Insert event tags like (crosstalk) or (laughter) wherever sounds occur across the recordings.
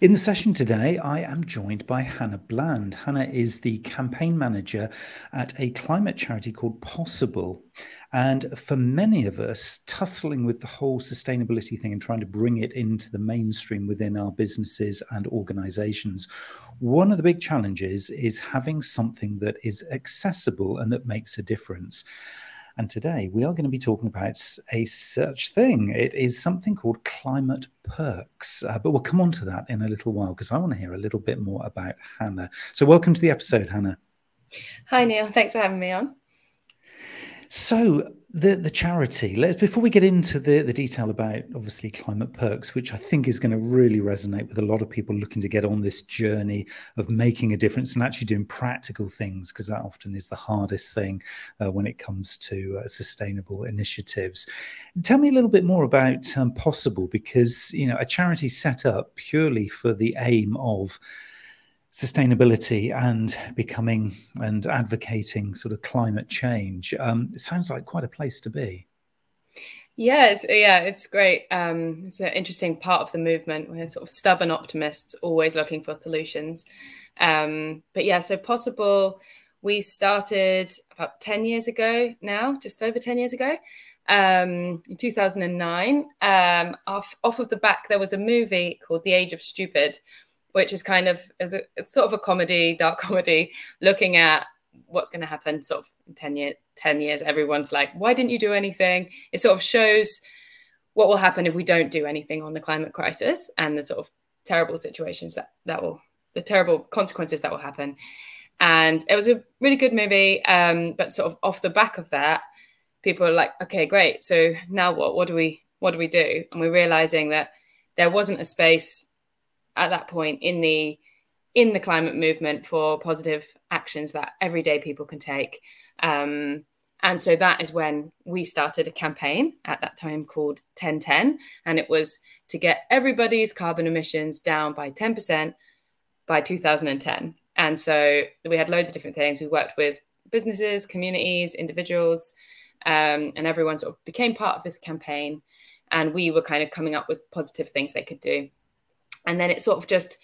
In the session today, I am joined by Hannah Bland. Hannah is the campaign manager at a climate charity called Possible. And for many of us, tussling with the whole sustainability thing and trying to bring it into the mainstream within our businesses and organizations, one of the big challenges is having something that is accessible and that makes a difference. And today we are going to be talking about a such thing. It is something called climate perks. Uh, but we'll come on to that in a little while because I want to hear a little bit more about Hannah. So, welcome to the episode, Hannah. Hi, Neil. Thanks for having me on. So, the the charity. Let's before we get into the the detail about obviously climate perks, which I think is going to really resonate with a lot of people looking to get on this journey of making a difference and actually doing practical things, because that often is the hardest thing uh, when it comes to uh, sustainable initiatives. Tell me a little bit more about um, Possible, because you know a charity set up purely for the aim of sustainability and becoming and advocating sort of climate change. Um, it sounds like quite a place to be. Yeah, it's, yeah, it's great. Um, it's an interesting part of the movement. We're sort of stubborn optimists, always looking for solutions. Um, but yeah, so possible. We started about ten years ago now, just over ten years ago, um, in 2009. Um, off off of the back, there was a movie called The Age of Stupid, which is kind of as a sort of a comedy, dark (laughs) comedy, looking at what's going to happen sort of in 10 years 10 years. Everyone's like why didn't you do anything? It sort of shows what will happen if we don't do anything on the climate crisis and the sort of terrible situations that that will the terrible consequences that will happen. And it was a really good movie um, but sort of off the back of that people are like okay great. So now what what do we what do we do? And we're realizing that there wasn't a space at that point in the in the climate movement for positive actions that everyday people can take. Um, and so that is when we started a campaign at that time called 1010. And it was to get everybody's carbon emissions down by 10% by 2010. And so we had loads of different things. We worked with businesses, communities, individuals, um, and everyone sort of became part of this campaign. And we were kind of coming up with positive things they could do and then it sort of just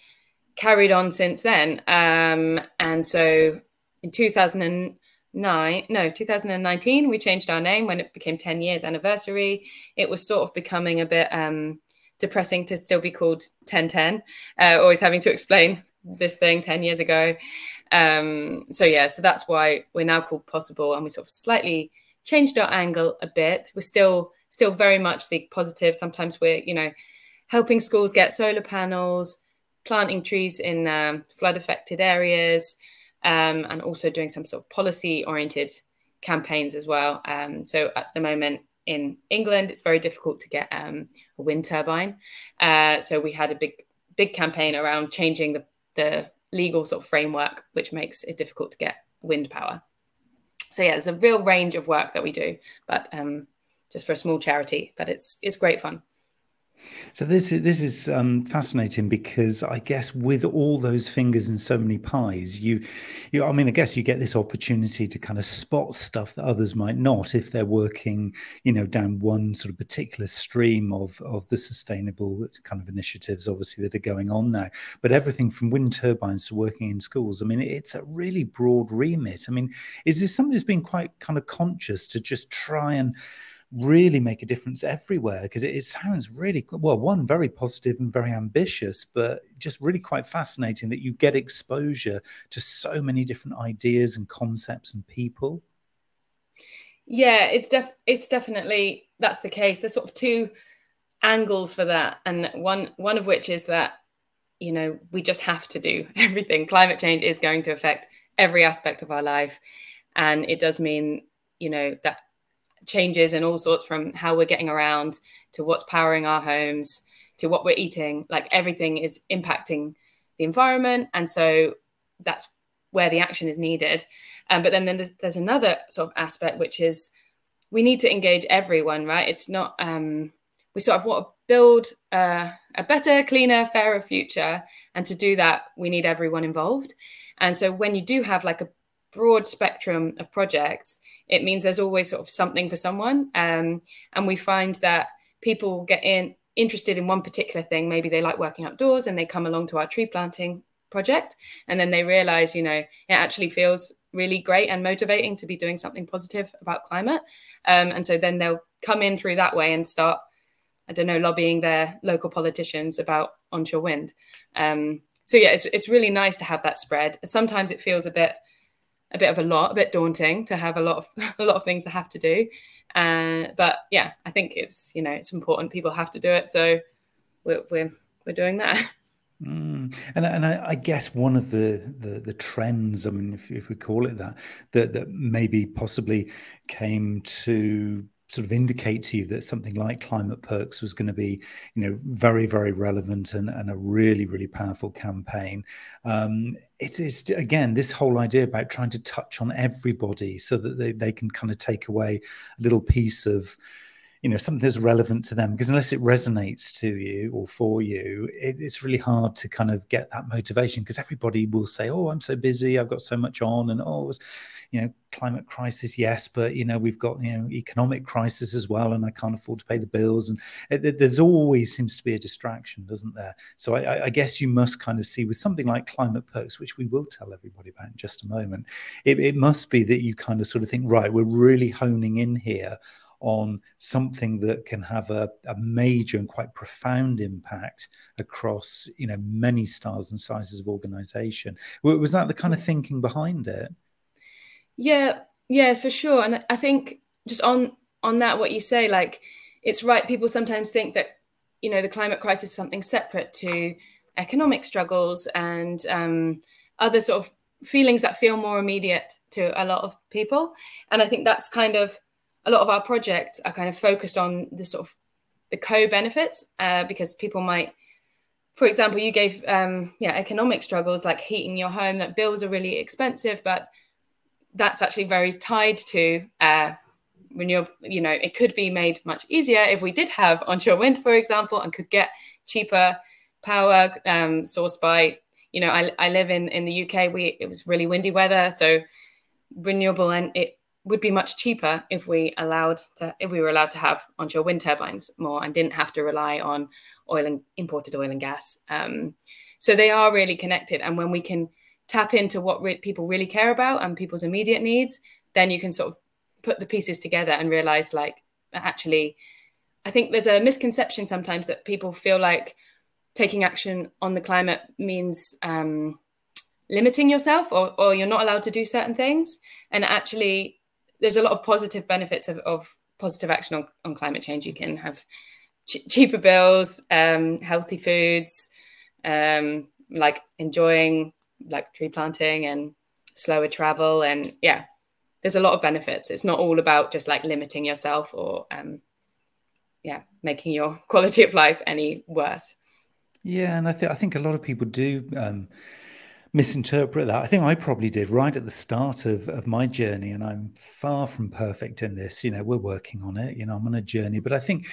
carried on since then. Um, and so in 2009, no, 2019, we changed our name when it became 10 years anniversary. It was sort of becoming a bit um, depressing to still be called 1010, uh, always having to explain this thing 10 years ago. Um, so yeah, so that's why we're now called Possible, and we sort of slightly changed our angle a bit. We're still still very much the positive. Sometimes we're you know helping schools get solar panels, planting trees in um, flood affected areas, um, and also doing some sort of policy oriented campaigns as well. Um, so at the moment in England, it's very difficult to get um, a wind turbine. Uh, so we had a big, big campaign around changing the, the legal sort of framework, which makes it difficult to get wind power. So yeah, there's a real range of work that we do, but um, just for a small charity, but it's it's great fun. So this is this is um, fascinating because I guess with all those fingers and so many pies, you, you, I mean, I guess you get this opportunity to kind of spot stuff that others might not if they're working, you know, down one sort of particular stream of of the sustainable kind of initiatives, obviously that are going on now. But everything from wind turbines to working in schools, I mean, it's a really broad remit. I mean, is this something that's been quite kind of conscious to just try and really make a difference everywhere because it, it, sounds really well one very positive and very ambitious but just really quite fascinating that you get exposure to so many different ideas and concepts and people. Yeah it's def it's definitely that's the case. There's sort of two angles for that and one one of which is that you know we just have to do (laughs) everything. Climate change is going to affect every aspect of our life and it does mean you know that changes in all sorts from how we're getting around to what's powering our homes to what we're eating. Like everything is impacting the environment. And so that's where the action is needed. Um, but then, then there's, there's, another sort of aspect, which is we need to engage everyone, right? It's not, um, we sort of want to build a better, cleaner, fairer future. And to do that, we need everyone involved. And so when you do have like a broad spectrum of projects, it means there's always sort of something for someone. Um, and we find that people get in interested in one particular thing. Maybe they like working outdoors and they come along to our tree planting project. And then they realize, you know, it actually feels really great and motivating to be doing something positive about climate. Um, and so then they'll come in through that way and start, I don't know, lobbying their local politicians about onshore wind. Um, so yeah, it's it's really nice to have that spread. Sometimes it feels a bit a bit of a lot, a bit daunting to have a lot of (laughs) a lot of things to have to do. Uh, but yeah, I think it's you know it's important. People have to do it, so we're we're, we're doing that. (laughs) Mm. And and I, I, guess one of the, the, the trends, I mean, if, if we call it that, that that maybe possibly came to sort of indicate to you that something like climate perks was going to be you know very very relevant and, and a really really powerful campaign. Um, it's, it's again this whole idea about trying to touch on everybody so that they, they can kind of take away a little piece of you know something that's relevant to them because unless it resonates to you or for you it, it's really hard to kind of get that motivation because everybody will say oh i'm so busy i've got so much on and oh you know climate crisis yes but you know we've got you know economic crisis as well and i can't afford to pay the bills and eh, it, there's always seems to be a distraction doesn't there? So I, I, guess you must kind of see with something like climate perks which we will tell everybody about in just a moment it, it must be that you kind of sort of think right we're really honing in here on something that can have a, a, major and quite profound impact across you know many styles and sizes of organization. Was that the kind of thinking behind it? Yeah yeah for sure. And i think just on on that what you say like it's right. People sometimes think that you know the climate crisis is something separate to economic struggles and um, other sort of feelings that feel more immediate to a lot of people. And i think that's kind of a lot of our projects are kind of focused on the sort of the co-benefits uh, because people might for example you gave um, yeah economic struggles like heating your home that bills are really expensive but that's actually very tied to uh, renewable you know it could be made much easier if we did have onshore wind for example and could get cheaper power um, sourced by you know I, I live in in the uk we it was really windy weather so renewable and it would be much cheaper if we allowed to if we were allowed to have onshore wind turbines more and didn't have to rely on oil and imported oil and gas. Um, so they are really connected, and when we can tap into what re- people really care about and people's immediate needs, then you can sort of put the pieces together and realize like actually, I think there's a misconception sometimes that people feel like taking action on the climate means um, limiting yourself or, or you're not allowed to do certain things and actually there's a lot of positive benefits of, of positive action on, on, climate change. You can have ch- cheaper bills, um, healthy foods, um, like enjoying like tree planting and slower travel, and yeah, there's a lot of benefits. It's not all about just like limiting yourself or um, yeah, making your (laughs) quality of life any worse. Yeah, and I think I think a lot of people do. Misinterpret that. I think I probably did right at the start of, of my journey, and I'm far from perfect in this. You know, we're working on it. You know, I'm on a journey, but I think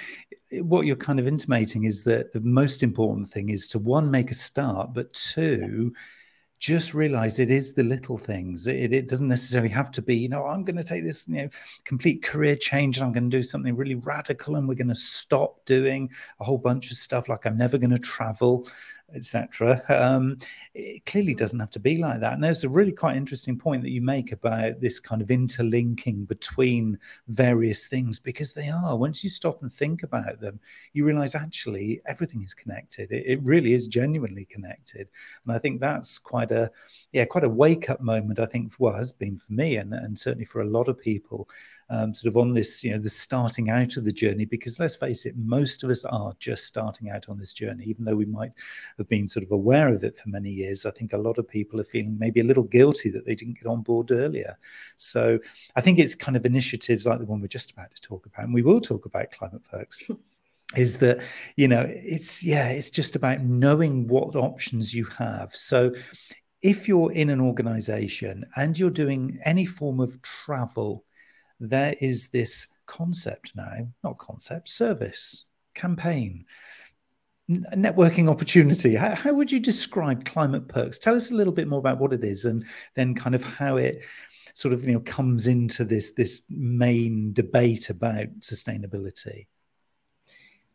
what you're kind of intimating is that the most important thing is to one make a start, but two just realize it is the little things. It, it doesn't necessarily have to be, you know, I'm going to take this, you know, complete career change and I'm going to do something really radical and we're going to stop doing a whole bunch of stuff like I'm never going to travel etc. Um, it clearly doesn't have to be like that. And there's a really quite interesting point that you make about this kind of interlinking between various things because they are. Once you stop and think about them, you realize actually everything is connected. It, it really is genuinely connected. And I think that's quite a yeah, quite a wake up moment, I think, well, has been for me and, and certainly for a lot of people um, sort of on this, you know, the starting out of the journey, because let's face it, most of us are just starting out on this journey, even though we might have been sort of aware of it for many years. I think a lot of people are feeling maybe a little guilty that they didn't get on board earlier. So I think it's kind of initiatives like the one we're just about to talk about, and we will talk about climate perks. (laughs) is that you know it's yeah it's just about knowing what options you have so if you're in an organization and you're doing any form of travel there is this concept now, not concept, service, campaign, networking opportunity. How, how, would you describe climate perks? Tell us a little bit more about what it is and then kind of how it sort of you know comes into this this main debate about sustainability.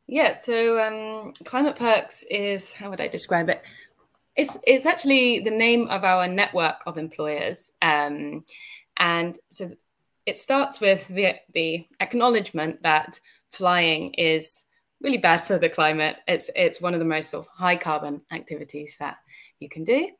Yeah, so um, Climate Perks is how would I describe it? It's it's actually the name of our network of employers, um, and so it starts with the the acknowledgement that flying is really bad for the climate. It's it's one of the most sort of high carbon activities that you can do,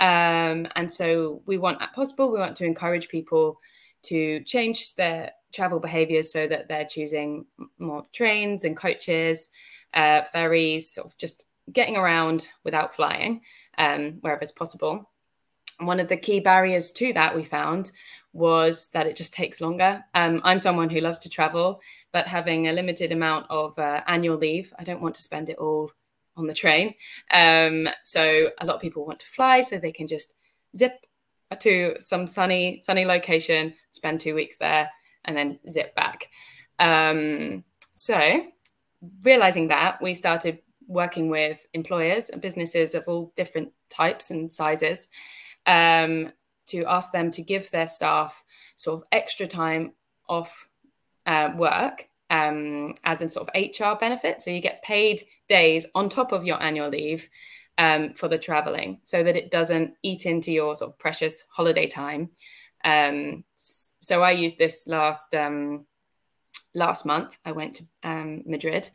um, and so we want, at possible, we want to encourage people to change their travel behaviors so that they're choosing more trains and coaches, uh, ferries, sort of just getting around without flying um, wherever it's possible. And one of the key barriers to that we found was that it just takes longer. Um, I'm someone who loves to travel, but having a limited amount of uh, annual leave, I don't want to spend it all on the train. Um, so a lot of people want to fly so they can just zip to some sunny sunny location, spend two weeks there, and then zip back. Um, so, realizing that, we started working with employers and businesses of all different types and sizes um, to ask them to give their staff sort of extra time off uh, work um, as in sort of HR benefit. So you get paid days on top of your annual leave um, for the traveling so that it doesn't eat into your sort of precious holiday time. Um, so I used this last um, last month. I went to um, Madrid,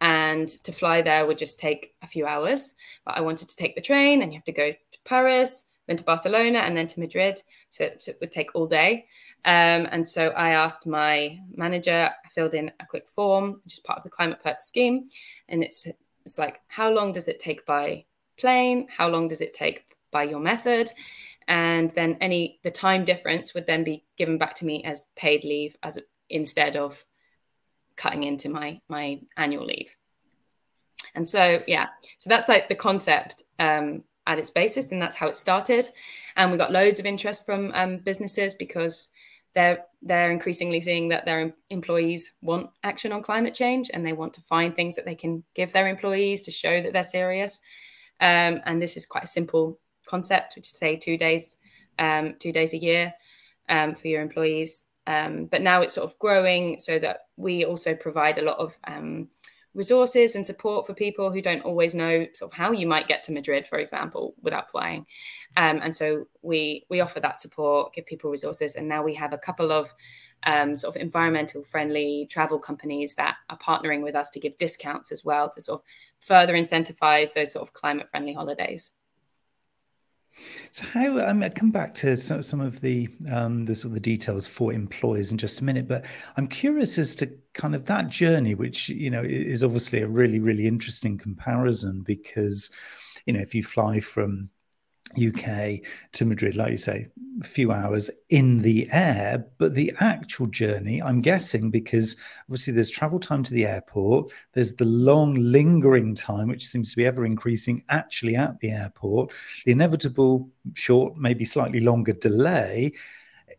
and to fly there would just take a few hours. But I wanted to take the train, and you have to go to Paris, then to Barcelona, and then to Madrid. So it would take all day. Um, and so I asked my manager. I filled in a quick form, which is part of the Climate Perk scheme, and it's it's like how long does it take by plane? How long does it take by your method? and then any the time difference would then be given back to me as paid leave as instead of cutting into my my annual leave and so yeah so that's like the concept um, at its basis and that's how it started and we got loads of interest from um, businesses because they're they're increasingly seeing that their employees want action on climate change and they want to find things that they can give their employees to show that they're serious um, and this is quite a simple concept, which is say two days, um, two days a year um, for your employees. Um, but now it's sort of growing so that we also provide a lot of um, resources and support for people who don't always know sort of how you might get to Madrid, for example, without flying. Um, and so we we offer that support, give people resources, and now we have a couple of um, sort of environmental friendly travel companies that are partnering with us to give discounts as well to sort of further incentivize those sort of climate friendly holidays. So how I mean, come back to some, some of the um, the sort of the details for employers in just a minute, but I'm curious as to kind of that journey, which you know is obviously a really really interesting comparison because you know if you fly from UK to Madrid, like you say, a few hours in the air, but the actual journey, I'm guessing, because obviously there's travel time to the airport, there's the long lingering time, which seems to be ever increasing actually at the airport, the inevitable short, maybe slightly longer delay.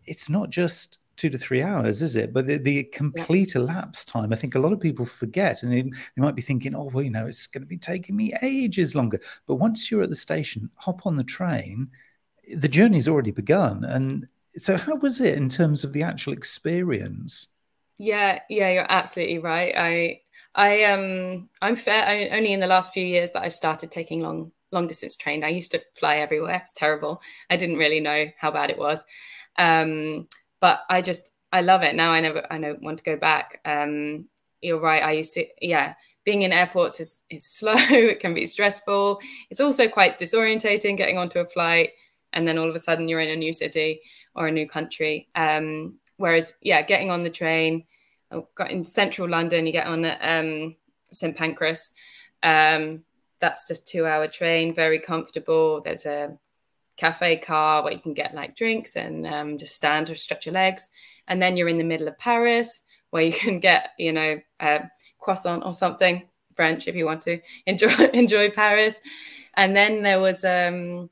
It's not just two to three hours, is it? But the, the complete yeah. elapsed time, I think a lot of people forget, and they, they might be thinking, oh, well, you know, it's going to be taking me ages longer. But once you're at the station, hop on the train, the journey's already begun. And so, how was it in terms of the actual experience? Yeah, yeah, you're absolutely right. I, I, um, I'm fair. I, only in the last few years that I've started taking long, long distance train. I used to fly everywhere. It's terrible. I didn't really know how bad it was. Um, but I just I love it now. I never I don't want to go back. Um, you're right. I used to yeah. Being in airports is is (laughs) slow. it can be stressful. It's also quite disorientating getting onto a flight and then all of a sudden you're in a new city or a new country. Um, whereas yeah, getting on the train, oh, got in central London, you get on um, St Pancras. Um, that's just two hour train, very comfortable. There's a cafe car where you can get like drinks and um, just stand or stretch your legs. And then you're in the middle of Paris where you (laughs) can get, you know, a croissant or something, French if you want to (laughs) enjoy enjoy Paris. And then there was um,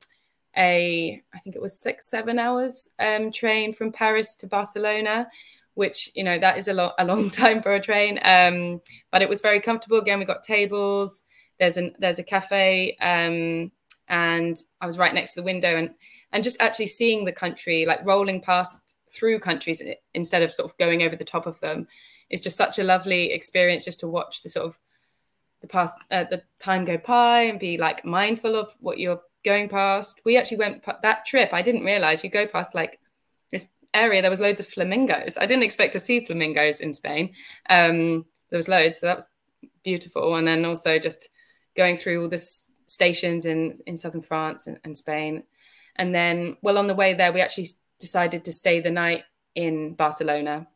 a, I think it was six, seven hours um, train from Paris to Barcelona, which you know that is a long a long (laughs) time for a train. Um, but it was very comfortable. Again, we got tables. There's an there's a cafe um, and I was right next to the window and and just actually seeing the country like rolling past through countries instead of sort of going over the top of them is just such a lovely experience just to watch the sort of the past uh, the time go by and be like mindful of what you're going past. We actually went that trip. I didn't realize you go past like this area. There was loads of flamingos. I didn't expect to see flamingos in Spain. Um, there was loads, so that was beautiful. And then also just going through all the stations in in southern France and, and Spain. And then, well, on the way there, we actually decided to stay the night in Barcelona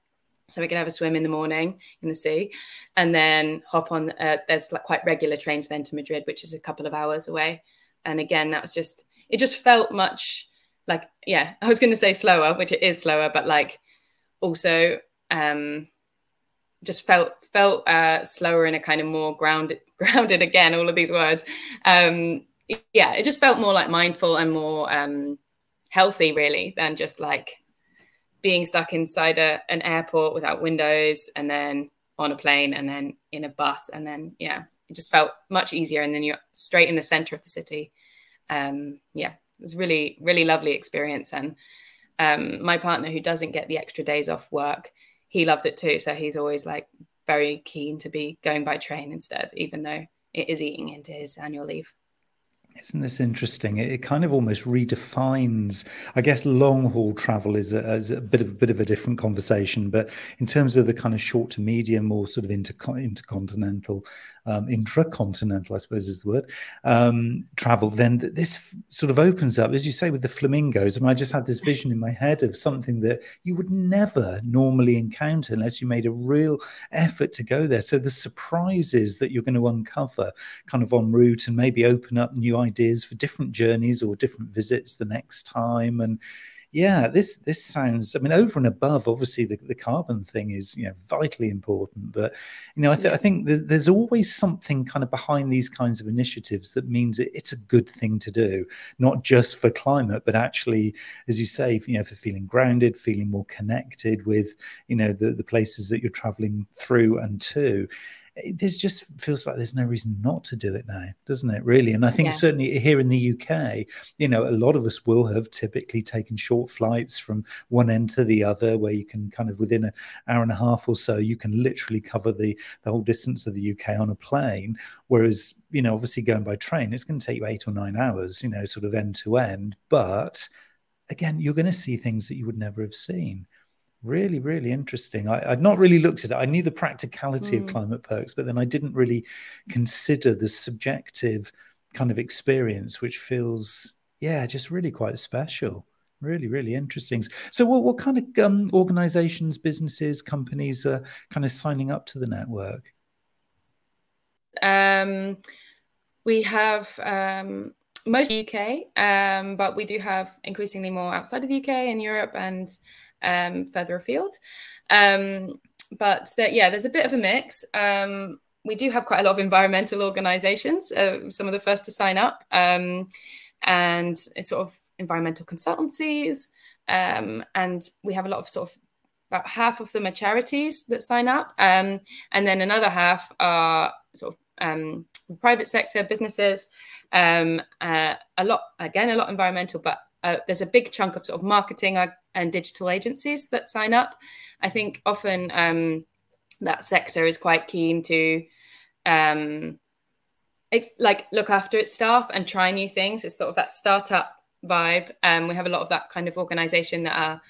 so we could have a swim in the morning in the sea and then hop on uh, there's like quite regular trains then to madrid which is a couple of hours away and again that was just it just felt much like yeah (laughs) i was going to say slower which it is slower but like also um just felt felt uh slower in a kind of more grounded (laughs) grounded again all of these words. Um yeah it just felt more like mindful and more um healthy really than just like being stuck inside a, an airport without windows and then on a plane and then in a bus. And then yeah it just felt much easier. And then you're straight in the center of the city. Um, yeah it was really really lovely experience. And um, my partner who doesn't get the extra days off work he loves it too so he's always like very keen to be going by train instead even though it is eating into his annual leave isn't this interesting? It, kind of almost redefines. I guess long haul travel is a, is a, bit of a bit of a different conversation, but in terms of the kind of short to medium or sort of inter, intercontinental um, intracontinental, I suppose is the word, um, travel, then this sort of opens up, as you say, with the flamingos. I mean, I just had this vision in my head of something that you would never normally encounter unless you made a real effort to go there. So the surprises that you're going to uncover kind of en route and maybe open up new ideas for different journeys or different visits the next time. And yeah, this this sounds. I mean, over and above, obviously, the, the carbon thing is you know vitally important. But you know, I, th- yeah. I think th- there's always something kind of behind these kinds of initiatives that means it, it's a good thing to do, not just for climate, but actually, as you say, you know, for feeling grounded, feeling more connected with you know the the places that you're traveling through and to there's just feels like there's no reason not to do it now, doesn't it? Really, and I think yeah. certainly here in the UK, you know, a lot of us will have typically taken short flights from one end to the other, where you can kind of within an hour and a half or so, you can literally cover the the whole distance of the UK on a plane. Whereas, you know, obviously going by train, it's going to take you eight or nine hours, you know, sort of end to end, but again, you're going to see things that you would never have seen really really interesting. I, would not really looked at it. I knew the practicality mm. of climate perks but then i didn't really consider the subjective kind of experience which feels yeah just really quite special. Really really interesting. So what, what kind of um, organizations businesses companies are kind of signing up to the network? Um, we have um, most UK, um, but we do have increasingly more outside of the UK and Europe and um, further afield. Um, but there, yeah, there's a bit of a mix. Um, we do have quite a lot of environmental organizations, uh, some of the first to sign up, um, and sort of environmental consultancies. Um, and we have a lot of sort of about half of them are charities that sign up, um, and then another half are sort of um, private sector businesses. Um, uh, a lot, again, a lot environmental, but uh, there's a big chunk of sort of marketing and digital agencies that sign up. I think often um, that sector is quite keen to um, like look after its staff and try new things. It's sort of that startup vibe. Um, we have a lot of that kind of organization that are,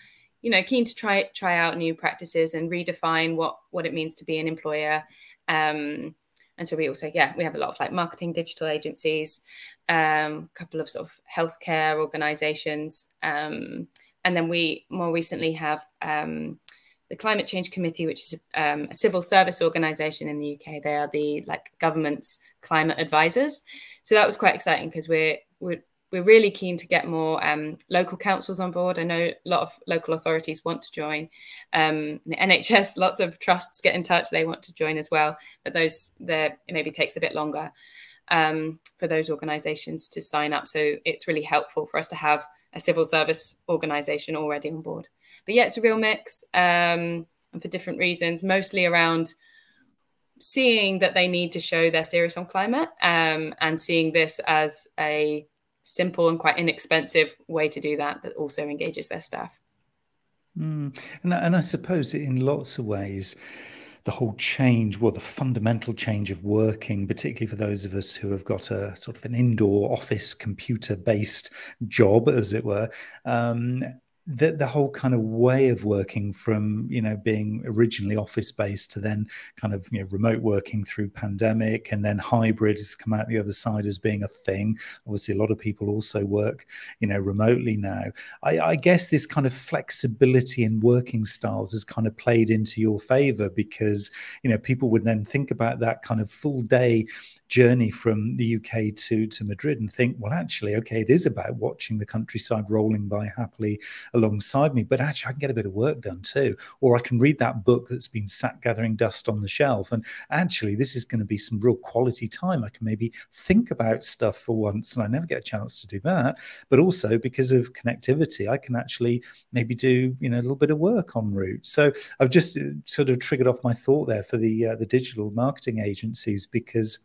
you know, keen to try try out new practices and redefine what what it means to be an employer. Um, and so we also, yeah, we have a lot of like marketing digital agencies, um, a couple of sort of healthcare organizations. Um, and then we more recently have um, the Climate Change Committee, which is um, a civil service organization in the UK. They are the like government's climate advisors. So that was quite exciting because we're, we're we're really keen to get more um, local councils on board. I know a lot of local authorities want to join. Um, the NHS, (laughs) lots of trusts get in touch; they want to join as well. But those, there it maybe takes a bit longer um, for those organisations to sign up. So it's really helpful for us to have a civil service organisation already on board. But yeah, it's a real mix, um, and for different reasons, mostly around seeing that they need to show they're serious on climate um, and seeing this as a simple and quite inexpensive way to do that that also engages their staff. Mm. And, and I suppose in lots of ways, the whole change, well, the fundamental change of working, particularly for those of us who have got a sort of an indoor office computer based job, as it were, um, the, the whole kind of way of working from you know being originally office based to then kind of you know remote working through pandemic and then hybrid has come out the other side as being a thing. Obviously a lot of people also work you know remotely now. I, I guess this kind of flexibility in working styles has kind of played into your favor because you know people would then think about that kind of full day journey from the UK to to Madrid and think, well, actually, okay, it is about watching the countryside rolling by happily alongside me, but actually, I can get a bit of work done too, or I can read that book that's been sat gathering dust on the shelf, and actually, this is going to be some real quality time. I can maybe think about stuff for once, and I never get a chance to do that. But also because of connectivity, I can actually maybe do you know a little bit of work en route. So I've just uh, sort of triggered off my thought there for the uh, the digital marketing agencies because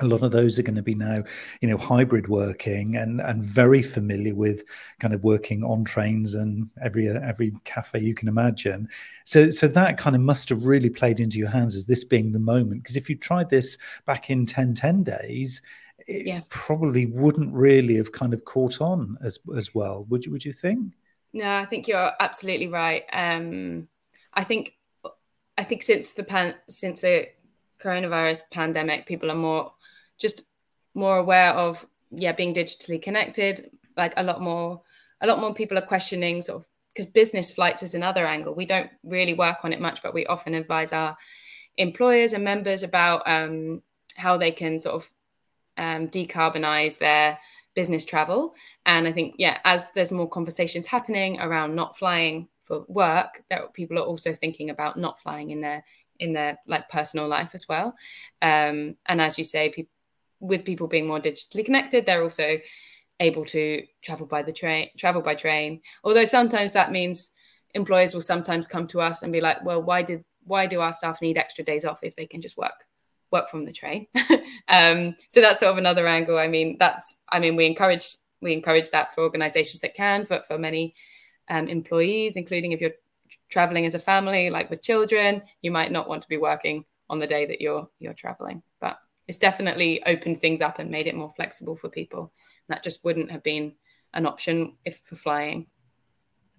a lot of those are going to be now you know hybrid working and and very familiar with kind of working on trains and every every cafe you can imagine. So so that kind of must have really played into your hands as this being the moment because if you tried this back in 10 10 days it yeah. probably wouldn't really have kind of caught on as as well. Would you would you think? No i think you're absolutely right. Um i think i think since the pan since the coronavirus pandemic people are more just more aware of yeah being digitally connected like a lot more a lot more people are questioning sort of because business flights is another angle. We don't really work on it much but we often advise our employers and members about um, how they can sort of um, decarbonize their business travel. And i think yeah as there's more conversations happening around not flying for work that people are also thinking about not flying in their in their like personal life as well. Um, and as you say people with people being more digitally connected, they're also able to travel by the train, travel by train. Although sometimes that means employers will sometimes come to us and be like, "Well, why did why do our staff need extra days off if they can just work work from the train?" (laughs) um, so that's sort of another angle. I mean, that's I mean, we encourage we encourage that for organisations that can, but for many um, employees, including if you're traveling as a family, like with children, you might not want to be working on the day that you're you're traveling. It's definitely opened things up and made it more flexible for people. That just wouldn't have been an option if for flying.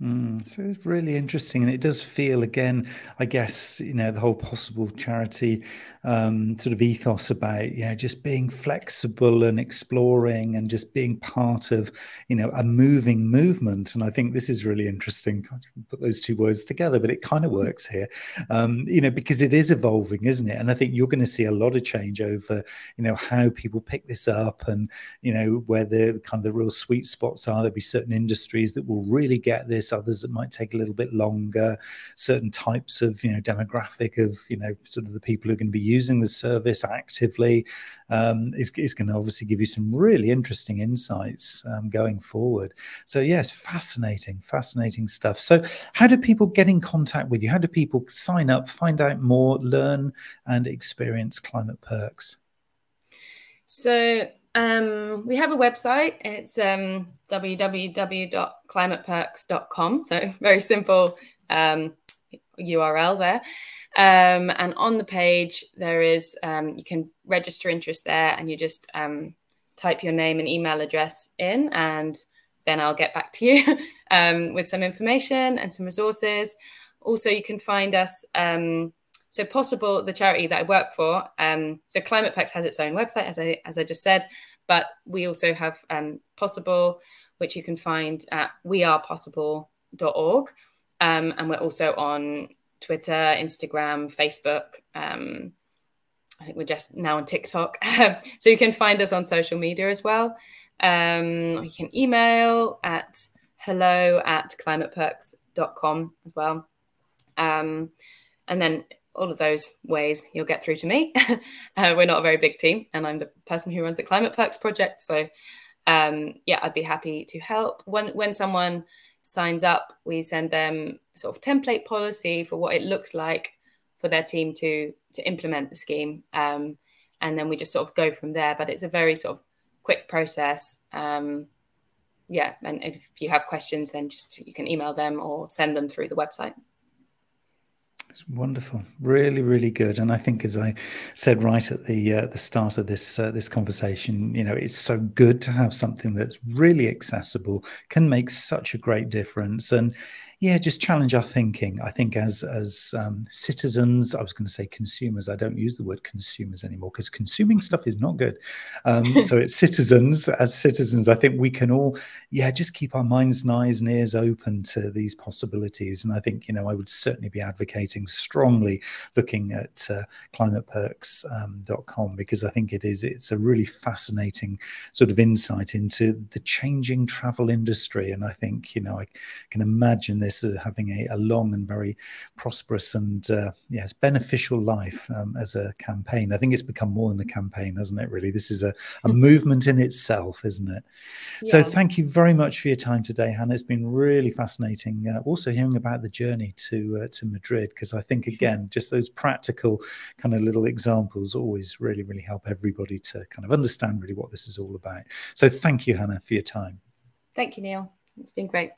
Mm, so it's really interesting, and it does feel again, I guess, you know, the whole possible charity um, sort of ethos about you know just being flexible and exploring and just being part of you know a moving movement. And I think this is really interesting. put those two words together, but it kind of mm-hmm. works here, um, you know, because it is evolving, isn't it? And I think you're going to see a lot of change over you know how people pick this up and you know where the kind of the real sweet spots are. There'll be certain industries that will really get this others that might take a little bit longer, certain types of, you know, demographic of, you know, sort of the people who are going to be using the service actively um, is, is going to obviously give you some really interesting insights um, going forward. So, yes, fascinating, fascinating stuff. So, how do people get in contact with you? How do people sign up, find out more, learn, and experience climate perks? So, um, we have a website. It's um, www.climateperks.com. So (laughs) very simple um, URL there. Um, and on the page, there is um, you can register interest there, and you just um, type your name and email address in, and then I'll get back to you (laughs) um, with some information and some resources. Also, you can find us. So possible, the charity that I work for. Um, so Climate Perks has its own website, as I as I just said, but we also have um, Possible, which you can find at wearepossible.org, um, and we're also on Twitter, Instagram, Facebook. Um, I think we're just now on TikTok, (laughs) so you can find us on social media as well. Um, you can email at hello at climateperks.com as well. Um, and then all of those ways you'll get through to me. (laughs) uh, we're not a very big team, and I'm the person who runs the Climate Perks project. So, um, yeah, I'd be happy to help. When when someone signs up, we send them sort of template policy for what it looks like for their team to to implement the scheme, um, and then we just sort of go from there. But it's a very sort of quick process. Um, yeah, and if you have questions, then just you can email them or send them through the website. It's wonderful, really, really good. And I think, as I said right at the uh, the start of this uh, this conversation, you know, it's so good to have something that's really accessible, can make such a great difference, and yeah, just challenge our thinking. I think as as um, citizens, I was going to say consumers. I don't use the word consumers anymore because consuming stuff is not good. Um, (laughs) so it's citizens. As citizens, I think we can all, yeah, just keep our minds and eyes and ears open to these possibilities. And I think you know I would certainly be advocating strongly looking at uh, climateperks.com um, because I think it is it's a really fascinating sort of insight into the changing travel industry. And I think you know I can imagine this as having a, a long and very prosperous and uh, yes beneficial life um, as a campaign. I think it's become more than a campaign, hasn't it? Really, this is a, a movement in itself, isn't it? Yeah. So thank you very much for your time today, Hannah. It's been really fascinating. Uh, also hearing about the journey to uh, to Madrid because I think again just those practical kind of little examples always really really help everybody to kind of understand really what this is all about. So thank you, Hannah, for your time. Thank you, Neil. It's been great.